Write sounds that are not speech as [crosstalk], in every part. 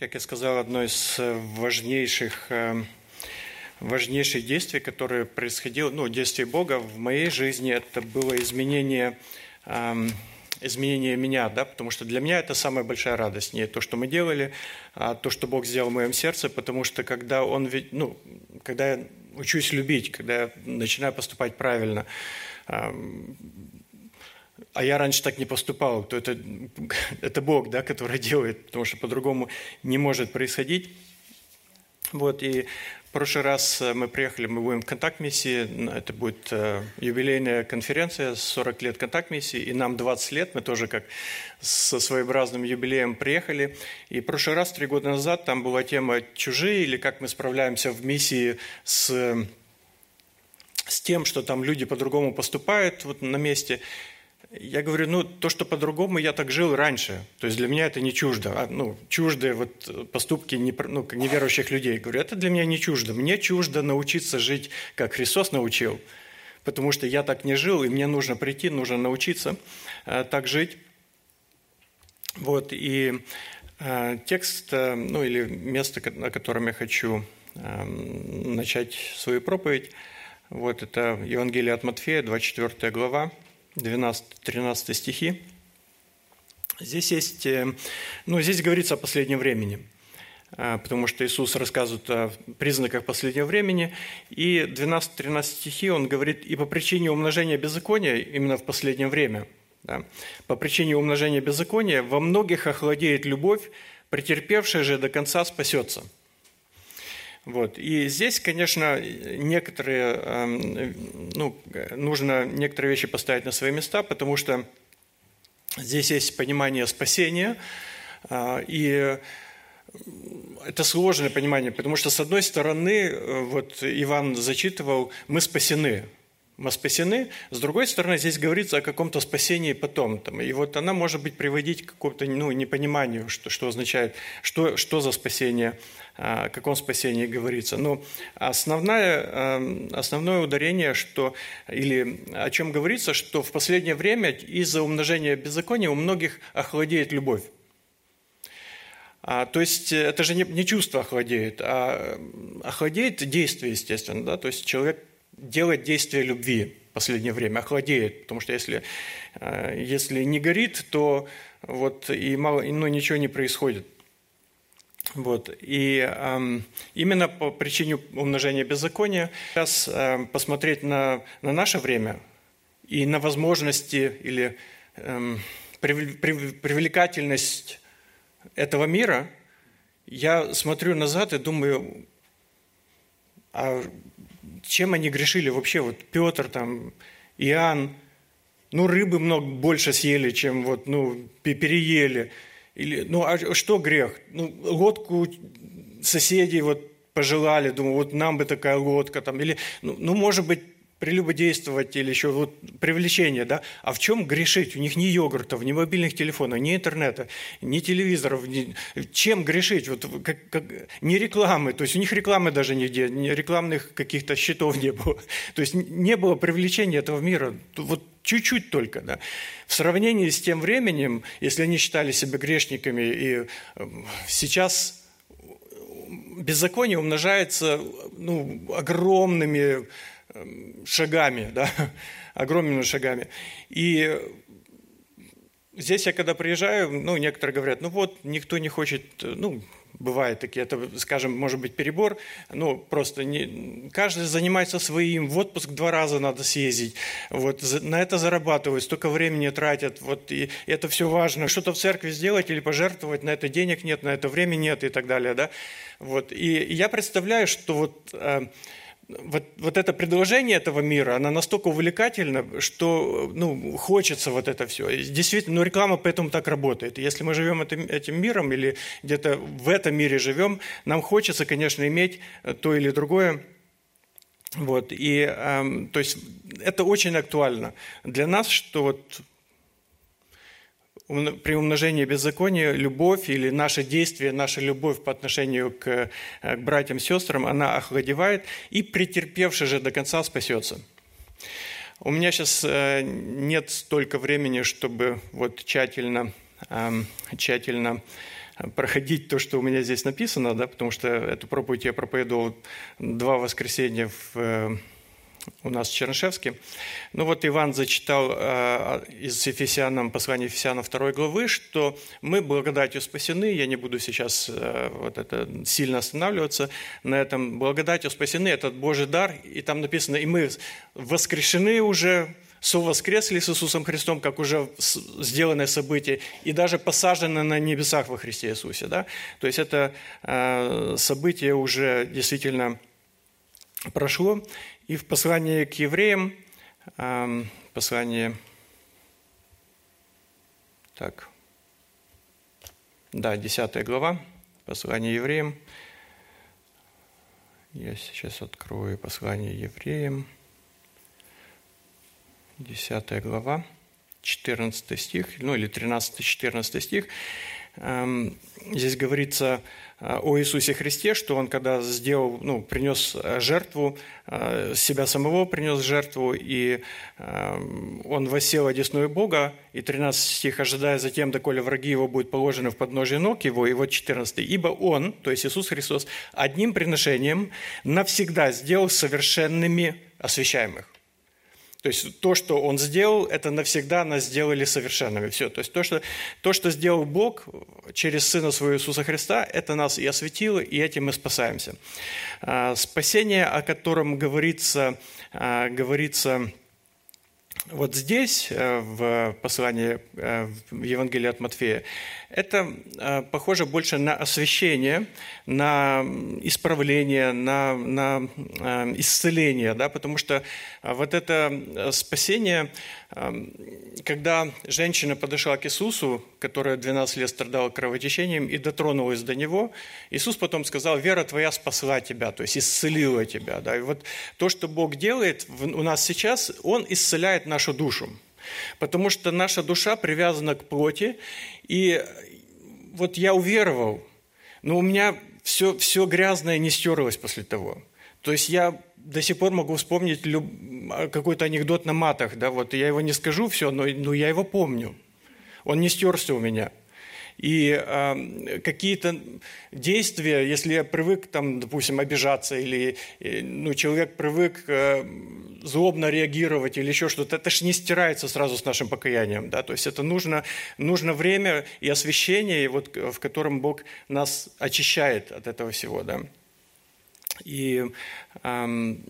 как я сказал, одно из важнейших, э, важнейших действий, которое происходило, ну, действие Бога в моей жизни, это было изменение, эм, изменение меня, да, потому что для меня это самая большая радость, не то, что мы делали, а то, что Бог сделал в моем сердце, потому что когда Он, ну, когда я учусь любить, когда я начинаю поступать правильно, эм, а я раньше так не поступал, то это, это Бог, да, который делает, потому что по-другому не может происходить. Вот, и в прошлый раз мы приехали, мы будем в контакт-миссии, это будет э, юбилейная конференция, 40 лет контакт-миссии, и нам 20 лет, мы тоже как со своеобразным юбилеем приехали. И в прошлый раз, три года назад, там была тема «Чужие» или «Как мы справляемся в миссии с, с тем, что там люди по-другому поступают вот на месте». Я говорю, ну, то, что по-другому я так жил раньше. То есть для меня это не чуждо. А, ну, чуждые вот поступки не, ну, неверующих людей. Говорю, это для меня не чуждо. Мне чуждо научиться жить, как Христос научил. Потому что я так не жил, и мне нужно прийти, нужно научиться э, так жить. Вот, и э, текст, э, ну, или место, на котором я хочу э, начать свою проповедь, вот это Евангелие от Матфея, 24 глава, 12-13 стихи. Здесь есть, э, ну, здесь говорится о последнем времени, э, потому что Иисус рассказывает о признаках последнего времени, и 12-13 стихи он говорит, и по причине умножения беззакония именно в последнее время, да, по причине умножения беззакония во многих охладеет любовь, претерпевшая же до конца спасется – вот. И здесь, конечно, некоторые, эм, ну, нужно некоторые вещи поставить на свои места, потому что здесь есть понимание спасения, а, и это сложное понимание, потому что, с одной стороны, э, вот Иван зачитывал, мы спасены, мы спасены. С другой стороны, здесь говорится о каком-то спасении потом. Там, и вот она может быть приводить к какому-то ну, непониманию, что, что означает, что, что за спасение о каком спасении говорится. Но основное, эм, основное ударение, что, или о чем говорится, что в последнее время из-за умножения беззакония у многих охладеет любовь. А, то есть это же не, не чувство охладеет, а охладеет действие, естественно. Да? То есть человек делает действие любви в последнее время, охладеет. Потому что если, э, если не горит, то вот и мало, ну, ничего не происходит. Вот. И э, именно по причине умножения беззакония сейчас э, посмотреть на, на наше время и на возможности или э, привлекательность этого мира, я смотрю назад и думаю, а чем они грешили вообще? Вот Петр, там, Иоанн, ну, рыбы много больше съели, чем вот, ну, переели – или, ну, а что грех? Ну, лодку соседей вот пожелали, думаю, вот нам бы такая лодка там. Или, ну, ну может быть, прелюбодействовать или еще вот привлечение, да? А в чем грешить? У них ни йогуртов, ни мобильных телефонов, ни интернета, ни телевизоров. Ни... Чем грешить? Вот как, как... Не рекламы, то есть у них рекламы даже нигде, ни рекламных каких-то счетов не было. [laughs] То есть не было привлечения этого мира. Вот чуть-чуть только, да. В сравнении с тем временем, если они считали себя грешниками, и эм, сейчас беззаконие умножается ну, огромными шагами, да, [laughs] огромными шагами. И здесь я когда приезжаю, ну, некоторые говорят, ну вот, никто не хочет, ну, бывает такие, это, скажем, может быть перебор, ну, просто не, каждый занимается своим, в отпуск два раза надо съездить, вот, на это зарабатывают, столько времени тратят, вот, и это все важно, что-то в церкви сделать или пожертвовать, на это денег нет, на это времени нет и так далее, да, вот, и я представляю, что вот э, вот, вот это предложение этого мира, она настолько увлекательна, что ну, хочется вот это все. Действительно, ну, реклама поэтому так работает. Если мы живем этим, этим миром или где-то в этом мире живем, нам хочется, конечно, иметь то или другое. Вот, и, э, то есть это очень актуально для нас, что вот при умножении беззакония любовь или наше действие, наша любовь по отношению к, э, к братьям сестрам, она охладевает, и претерпевший же до конца спасется. У меня сейчас э, нет столько времени, чтобы вот тщательно, эм, тщательно проходить то, что у меня здесь написано, да, потому что эту проповедь я проповедовал два воскресенья в, э, у нас в Чернышевске. Ну вот Иван зачитал э, из Ефесянам, послания Ефесянам 2 главы, что мы благодатью спасены, я не буду сейчас э, вот это сильно останавливаться на этом, благодатью спасены, этот Божий дар, и там написано, и мы воскрешены уже совоскресли с Иисусом Христом, как уже сделанное событие, и даже посажены на небесах во Христе Иисусе. Да? То есть это э, событие уже действительно прошло. И в послании к евреям, послание, так, да, 10 глава, послание евреям, я сейчас открою послание евреям, 10 глава, 14 стих, ну или 13-14 стих. Здесь говорится о Иисусе Христе, что Он когда сделал, ну, принес э, жертву, э, себя самого принес жертву, и Он восел одесную Бога, и 13 стих, ожидая затем, доколе враги Его будут положены в подножие ног Его, и вот 14, ибо Он, то есть Иисус Христос, одним приношением навсегда сделал совершенными освящаемых. То есть то, что Он сделал, это навсегда нас сделали совершенными. Все. То есть то что, то, что сделал Бог через Сына Своего Иисуса Христа, это нас и осветило, и этим мы спасаемся. А, спасение, о котором говорится, а, говорится вот здесь, э, в послании э, в Евангелии от Матфея, это э, похоже больше на освящение, на исправление, на, на исцеление, да, потому что вот это спасение, когда женщина подошла к Иисусу, которая 12 лет страдала кровотечением, и дотронулась до Него, Иисус потом сказал, «Вера твоя спасла тебя», то есть исцелила тебя. Да. И вот то, что Бог делает у нас сейчас, Он исцеляет нашу душу. Потому что наша душа привязана к плоти, и вот я уверовал, но у меня все, все грязное не стерлось после того. То есть я до сих пор могу вспомнить люб... какой-то анекдот на матах, да, вот я его не скажу все, но, но я его помню. Он не стерся у меня. И э, какие-то действия, если я привык, там, допустим, обижаться, или ну, человек привык э, злобно реагировать или еще что-то, это же не стирается сразу с нашим покаянием. Да? То есть это нужно, нужно время и освящение, вот, в котором Бог нас очищает от этого всего. Да? И эм,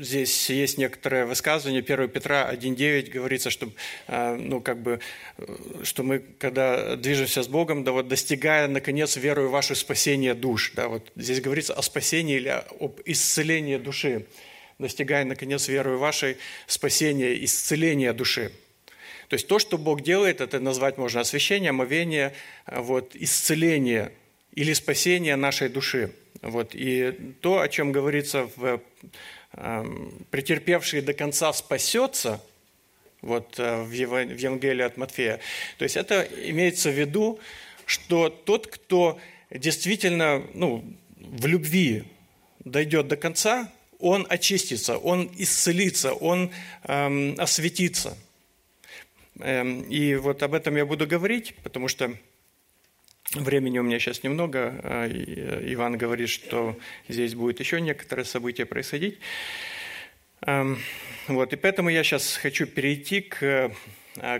здесь есть некоторое высказывание. 1 Петра 1.9 говорится, что, э, ну, как бы, э, что мы, когда движемся с Богом, да, вот, достигая, наконец, верою ваше спасение душ. Да, вот здесь говорится о спасении или об исцелении души. Достигая, наконец, верою вашей спасения, исцеления души. То есть то, что Бог делает, это назвать можно освящение, омовение, э, вот, исцеление или спасение нашей души. Вот. И то, о чем говорится в э, «претерпевший до конца спасется», вот э, в Евангелии от Матфея, то есть это имеется в виду, что тот, кто действительно ну, в любви дойдет до конца, он очистится, он исцелится, он эм, осветится. Эм, и вот об этом я буду говорить, потому что Времени у меня сейчас немного. А, э, Иван говорит, что здесь будет еще некоторые события происходить. Вот, и поэтому я сейчас хочу перейти к, э,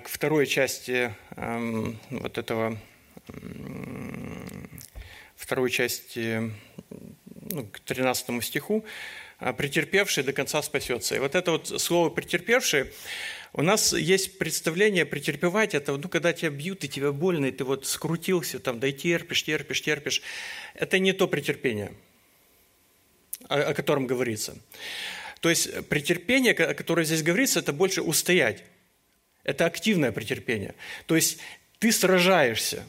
к второй части вот этого, второй части, ну, к 13 стиху, «А, «претерпевший до конца спасется». И вот это вот слово «претерпевший», у нас есть представление претерпевать это, ну, когда тебя бьют, и тебе больно, и ты вот скрутился, там, да и терпишь, терпишь, терпишь. Это не то претерпение, о, о котором говорится. То есть претерпение, о котором здесь говорится, это больше устоять. Это активное претерпение. То есть ты сражаешься.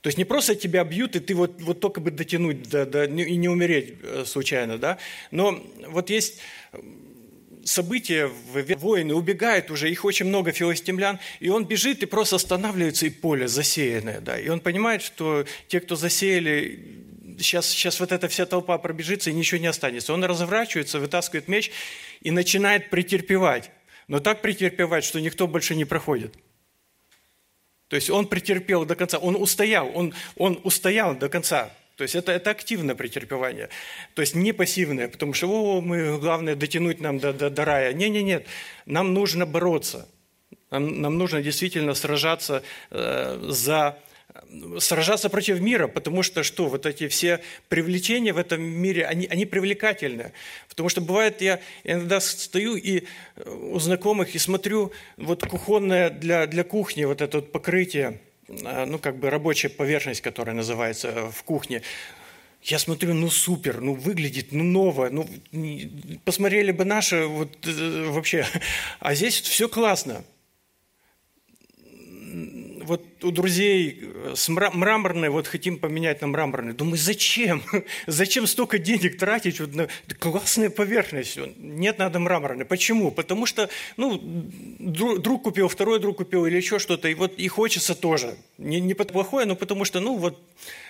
То есть не просто тебя бьют, и ты вот, вот только бы дотянуть до, до, и не умереть э, случайно, да? Но вот есть события, воины убегают уже, их очень много филистимлян, и он бежит и просто останавливается, и поле засеянное. Да? И он понимает, что те, кто засеяли, сейчас, сейчас вот эта вся толпа пробежится, и ничего не останется. Он разворачивается, вытаскивает меч и начинает претерпевать. Но так претерпевать, что никто больше не проходит. То есть он претерпел до конца, он устоял, он, он устоял до конца. То есть это, это активное претерпевание, то есть не пассивное, потому что О, мы, главное дотянуть нам до, до, до рая. Не-не-нет, нам нужно бороться, нам, нам нужно действительно сражаться э, за сражаться против мира, потому что что, вот эти все привлечения в этом мире, они, они привлекательны. Потому что бывает, я иногда стою и э, у знакомых и смотрю вот кухонное для, для кухни, вот это вот покрытие, ну как бы рабочая поверхность, которая называется э, в кухне, я смотрю, ну супер, ну выглядит, ну новое, ну посмотрели бы наши, вот вообще, [laughs] а здесь все классно вот у друзей э, с мраморной, вот хотим поменять на мраморный. Думаю, зачем? [laughs] Зачем столько денег тратить вот на классную поверхность? Нет, надо мраморный. Почему? Потому что, ну, друг купил, второй друг купил или еще что-то, и вот и хочется тоже. Не, не плохое, но потому что, ну, вот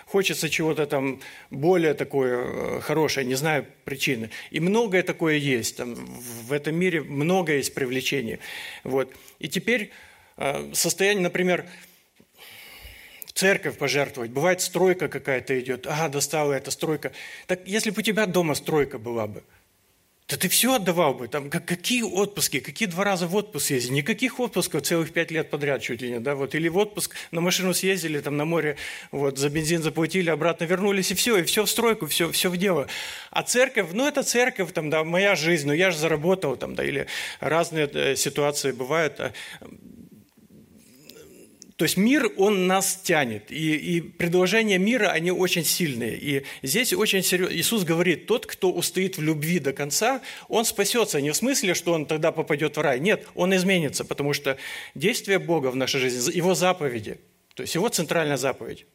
хочется чего-то там более такое э, хорошее, не знаю причины. И многое такое есть. Там, в этом мире много есть привлечений. Вот. И теперь состояние, например, церковь пожертвовать. Бывает, стройка какая-то идет. Ага, достала эта стройка. Так если бы у тебя дома стройка была бы, то ты все отдавал бы. Там, как, какие отпуски, какие два раза в отпуск ездить? Никаких отпусков целых пять лет подряд чуть ли не. Да? Вот, или в отпуск на машину съездили, там на море, вот, за бензин заплатили, обратно вернулись, и все, и все в стройку, все, все в дело. А церковь, ну это церковь, там, да, моя жизнь, ну я же заработал, там, да, или разные э, ситуации бывают. То есть мир, он нас тянет. И, и предложения мира, они очень сильные. И здесь очень серьезно. Иисус говорит, тот, кто устоит в любви до конца, он спасется. Не в смысле, что он тогда попадет в рай. Нет, он изменится, потому что действие Бога в нашей жизни, его заповеди, то есть его центральная заповедь.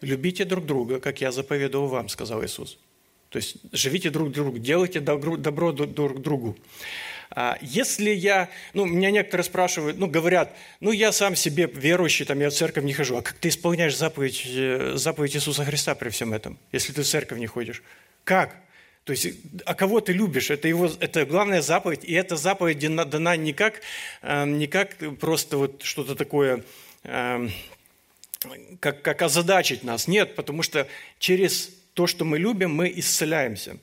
Любите друг друга, как я заповедовал вам, сказал Иисус. То есть живите друг другу, делайте добро друг другу. А если я, ну, меня некоторые спрашивают, ну, говорят, ну, я сам себе верующий, там, я в церковь не хожу, а как ты исполняешь заповедь, э, заповедь Иисуса Христа при всем этом, если ты в церковь не ходишь? Как? То есть, а кого ты любишь? Это, его, это главная заповедь, и эта заповедь дана не как, эм, не как просто вот что-то такое, эм, как, как озадачить нас. Нет, потому что через то, что мы любим, мы исцеляемся.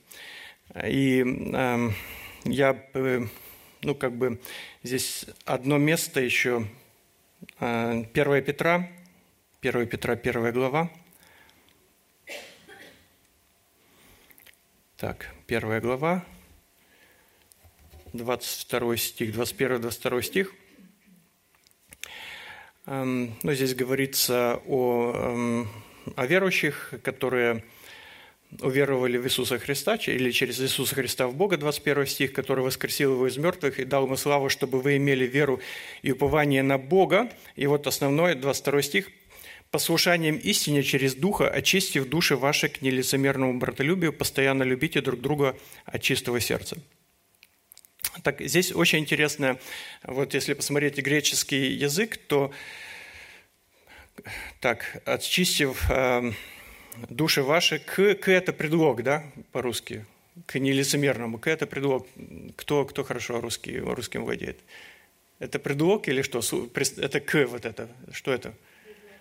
И эм, я ну, как бы здесь одно место еще, 1 а, Петра, 1 Петра, 1 глава. Так, 1 глава, 22 стих, 21-22 стих. Ну, здесь говорится о, о верующих, которые уверовали в Иисуса Христа, или через Иисуса Христа в Бога, 21 стих, который воскресил его из мертвых и дал ему славу, чтобы вы имели веру и упование на Бога. И вот основной, 22 стих, послушанием истине через Духа, очистив души ваши к нелицемерному братолюбию, постоянно любите друг друга от чистого сердца. Так, здесь очень интересно, вот если посмотреть греческий язык, то так, очистив э, души ваши, к, к это предлог, да, по-русски, к нелицемерному, к это предлог. Кто, кто хорошо русский, русским владеет? Это предлог или что? Это к вот это, что это?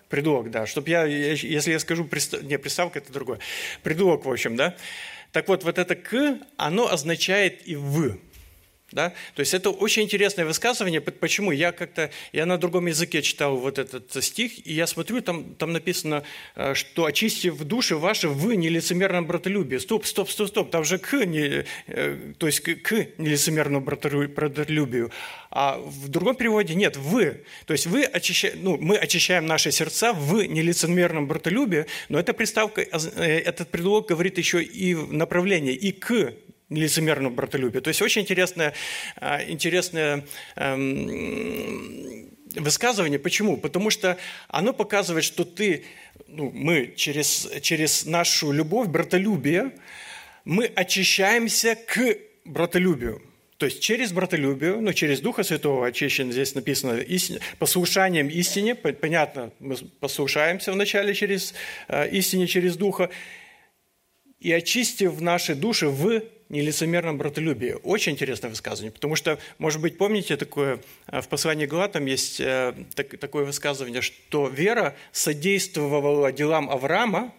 Предлог, да. Чтоб я, если я скажу, не, приставка это другое. Предлог, в общем, да. Так вот, вот это к, оно означает и в. Да? То есть это очень интересное высказывание. Почему? Я как-то, я на другом языке читал вот этот стих, и я смотрю, там, там написано, э, что очистив души ваши в нелицемерном братолюбии. Стоп, стоп, стоп, стоп, там же к, не, э, то есть к, к нелицемерному братолюбию. А в другом переводе нет, вы. То есть вы очищаете, ну, мы очищаем наши сердца в нелицемерном братолюбии, но эта приставка, э, этот предлог говорит еще и в направлении, и к лицемерного братолюбия. То есть очень интересное, а, интересное эм, высказывание. Почему? Потому что оно показывает, что ты, ну, мы через, через нашу любовь, братолюбие, мы очищаемся к братолюбию. То есть через братолюбие, ну, через Духа Святого очищен, здесь написано, истин, послушанием истине, понятно, мы послушаемся вначале через э, истине, через Духа, и очистив наши души в нелицемерном братолюбии. Очень интересное высказывание, потому что, может быть, помните такое, в послании Галатам есть такое высказывание, что вера содействовала делам Авраама,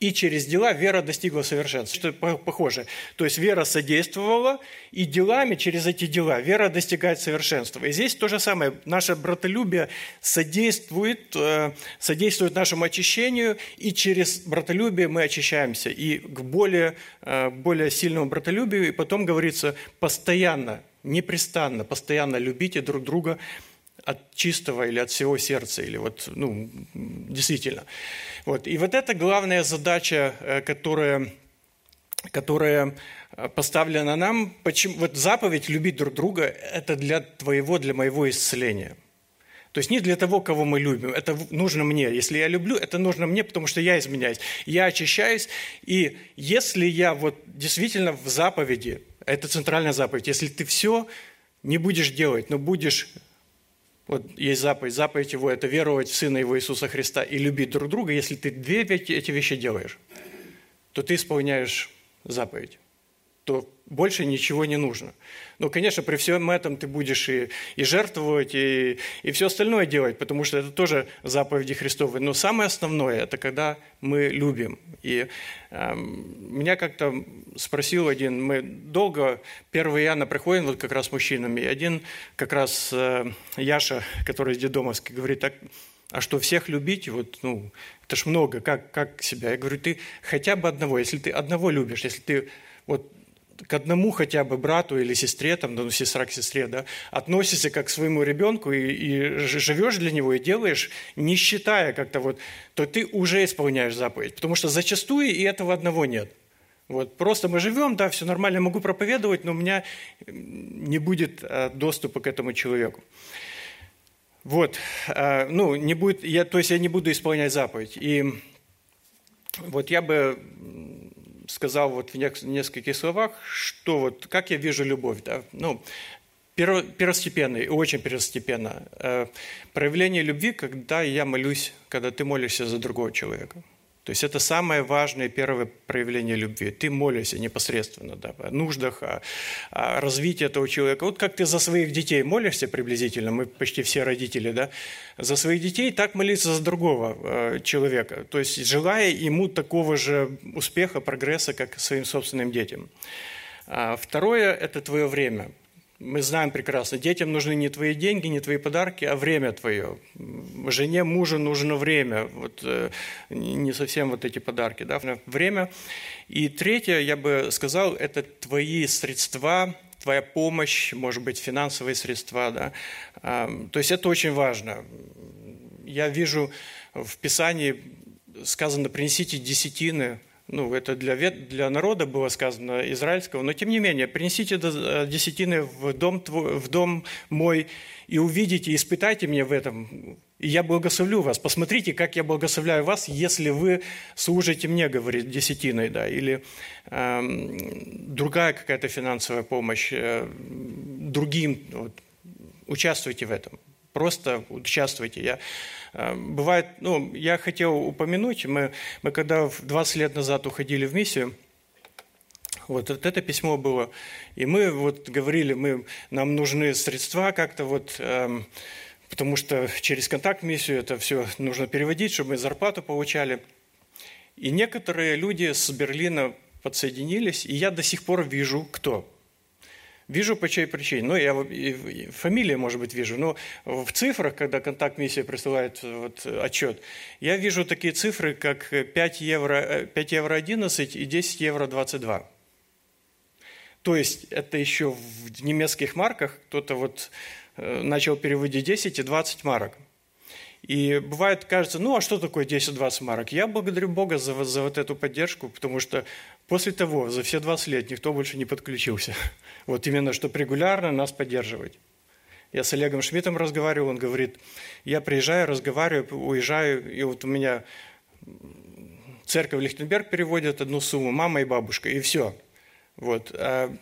и через дела вера достигла совершенства. Что похоже. То есть вера содействовала, и делами через эти дела вера достигает совершенства. И здесь то же самое. Наше братолюбие содействует, э, содействует нашему очищению, и через братолюбие мы очищаемся. И к более, э, более сильному братолюбию, и потом говорится, постоянно, непрестанно, постоянно любите друг друга, от чистого или от всего сердца, или вот, ну, действительно. Вот. И вот это главная задача, э, которая, которая э, поставлена нам. Почему? Вот заповедь любить друг друга – это для твоего, для моего исцеления. То есть не для того, кого мы любим. Это нужно мне. Если я люблю, это нужно мне, потому что я изменяюсь. Я очищаюсь. И если я вот действительно в заповеди, это центральная заповедь, если ты все не будешь делать, но будешь вот есть заповедь. Заповедь его – это веровать в Сына его Иисуса Христа и любить друг друга. Если ты две эти вещи делаешь, то ты исполняешь заповедь. То больше ничего не нужно. Но, конечно, при всем этом ты будешь и, и жертвовать, и, и все остальное делать, потому что это тоже заповеди Христовы. Но самое основное – это когда мы любим. И э, меня как-то спросил один, мы долго, 1 Иоанна приходим, вот как раз с мужчинами, и один как раз э, Яша, который из Дедомовской, говорит, так, а что, всех любить? Вот, ну, это ж много, как, как себя? Я говорю, ты хотя бы одного, если ты одного любишь, если ты вот к одному хотя бы брату или сестре, там, ну, сестра к сестре, да, относишься как к своему ребенку и, и живешь для него и делаешь, не считая как-то вот, то ты уже исполняешь заповедь. Потому что зачастую и этого одного нет. Вот, просто мы живем, да, все нормально, могу проповедовать, но у меня не будет а, доступа к этому человеку. Вот, а, ну, не будет, я, то есть я не буду исполнять заповедь. И вот я бы сказал вот в нескольких словах, что вот как я вижу любовь. Да? Ну, первостепенно и очень первостепенно. Э, проявление любви, когда я молюсь, когда ты молишься за другого человека – то есть это самое важное первое проявление любви. Ты молишься непосредственно да, о нуждах, о, о развитии этого человека. Вот как ты за своих детей молишься приблизительно, мы почти все родители, да, за своих детей, так молиться за другого э, человека. То есть желая ему такого же успеха, прогресса, как своим собственным детям. А второе – это твое время – мы знаем прекрасно, детям нужны не твои деньги, не твои подарки, а время твое. Жене, мужу нужно время, вот, э, не совсем вот эти подарки, да, время. И третье, я бы сказал, это твои средства, твоя помощь, может быть, финансовые средства, да. То есть это очень важно. Я вижу в Писании сказано «принесите десятины», ну, это для, для народа было сказано, израильского, но тем не менее, принесите э, десятины в дом, твой, в дом мой и увидите, испытайте меня в этом, и я благословлю вас. Посмотрите, как я благословляю вас, если вы служите мне, говорит, десятиной, да, или э, другая какая-то финансовая помощь, э, другим, вот, участвуйте в этом. Просто участвуйте. Я, э, бывает, ну, я хотел упомянуть, мы, мы когда 20 лет назад уходили в миссию, вот, вот это письмо было, и мы вот говорили, мы, нам нужны средства как-то вот, эм, потому что через контакт-миссию это все нужно переводить, чтобы мы зарплату получали. И некоторые люди с Берлина подсоединились, и я до сих пор вижу, кто – Вижу по чьей причине. Ну, я фамилия, может быть, вижу, но в цифрах, когда контакт-миссия присылает вот, отчет, я вижу такие цифры, как 5 евро, 5 евро 11 и 10 евро 22. То есть это еще в немецких марках кто-то вот э, начал переводить 10 и 20 марок. И бывает, кажется, ну а что такое 10-20 марок? Я благодарю Бога за, за вот эту поддержку, потому что после того, за все 20 лет никто больше не подключился. [laughs] Вот именно, чтобы регулярно нас поддерживать. Я с Олегом Шмидтом разговаривал, он говорит, я приезжаю, разговариваю, уезжаю, и вот у меня церковь Лихтенберг переводит одну сумму, мама и бабушка, и все. Вот. А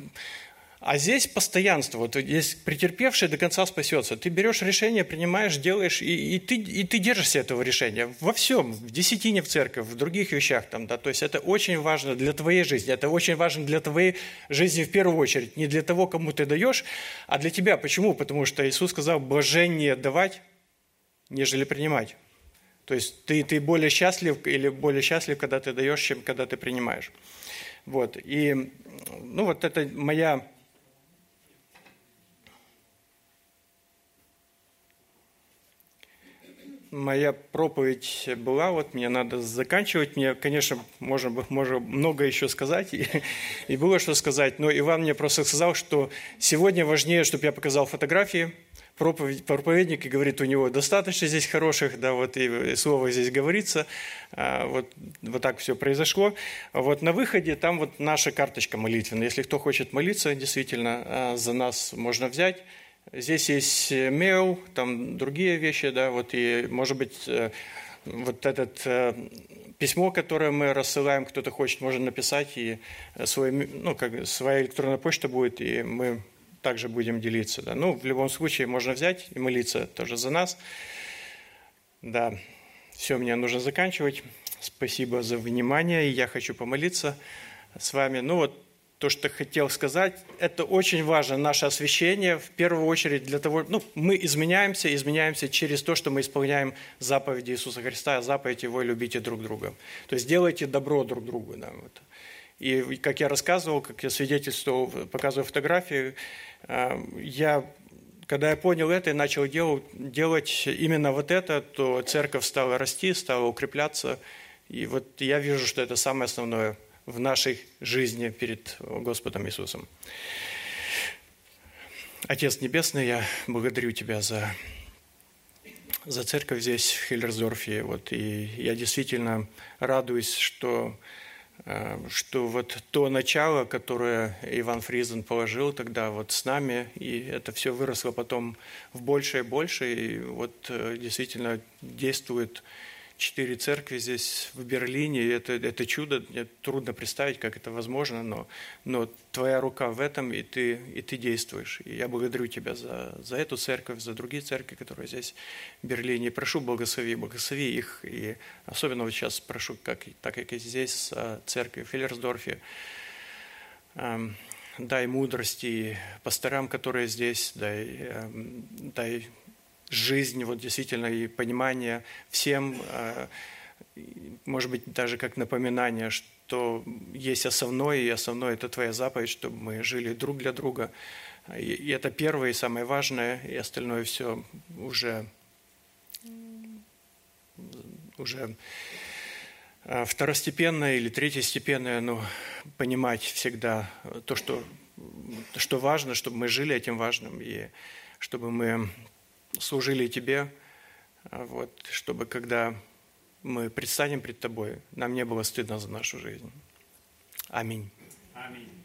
А здесь постоянство. Вот здесь претерпевший до конца спасется. Ты берешь решение, принимаешь, делаешь, и, и, ты, и ты держишься этого решения. Во всем, в десятине в церковь, в других вещах. Там, да, то есть это очень важно для твоей жизни. Это очень важно для твоей жизни в первую очередь. Не для того, кому ты даешь, а для тебя. Почему? Потому что Иисус сказал, блажение давать, нежели принимать. То есть ты, ты более счастлив или более счастлив, когда ты даешь, чем когда ты принимаешь. Вот. И ну, вот это моя моя проповедь была, вот мне надо заканчивать. Мне, конечно, можно, можно много еще сказать, и, и было что сказать, но Иван мне просто сказал, что сегодня важнее, чтобы я показал фотографии, проповедь, проповедник и говорит, у него достаточно здесь хороших, да, вот и, слово здесь говорится, а, вот, вот так все произошло. Вот на выходе там вот наша карточка молитвенная. Если кто хочет молиться, действительно, а, за нас можно взять. Здесь есть mail, там другие вещи, да, вот и, может быть, э, вот этот э, письмо, которое мы рассылаем, кто-то хочет, можно написать, и свой, ну, как, своя электронная почта будет, и мы также будем делиться. Да. Ну, в любом случае, можно взять и молиться тоже за нас. Да, все, мне нужно заканчивать. Спасибо за внимание, и я хочу помолиться с вами. Ну вот, то, что хотел сказать, это очень важно, наше освящение, в первую очередь для того, ну, мы изменяемся, изменяемся через то, что мы исполняем заповеди Иисуса Христа, заповедь Его «любите друг друга». То есть делайте добро друг другу. Да, вот. И как я рассказывал, как я свидетельствовал, показываю фотографии, э, я, когда я понял это и начал делать, делать именно вот это, то церковь стала расти, стала укрепляться. И вот я вижу, что это самое основное – в нашей жизни перед Господом Иисусом. Отец Небесный, я благодарю Тебя за, за церковь здесь, в Хиллерсдорфе. Вот, и я действительно радуюсь, что, э, что вот то начало, которое Иван Фризен положил тогда вот с нами, и это все выросло потом в больше и больше, и вот э, действительно действует четыре церкви здесь в Берлине. Это, это чудо, трудно представить, как это возможно, но, но твоя рука в этом, и ты, и ты действуешь. И я благодарю тебя за, за эту церковь, за другие церкви, которые здесь в Берлине. И прошу, благослови, благослови их. И особенно вот сейчас прошу, как, так как и здесь, церкви в Филлерсдорфе, эм, дай мудрости пасторам, которые здесь, дай, эм, дай жизнь, вот действительно и понимание всем, э, может быть, даже как напоминание, что есть основное, и основное – это Твоя заповедь, чтобы мы жили друг для друга. И это первое и самое важное, и остальное все уже, уже э, второстепенное или третьестепенное, но понимать всегда то, что, что важно, чтобы мы жили этим важным, и чтобы мы служили Тебе, а вот, чтобы когда мы предстанем пред Тобой, нам не было стыдно за нашу жизнь. Аминь. Аминь.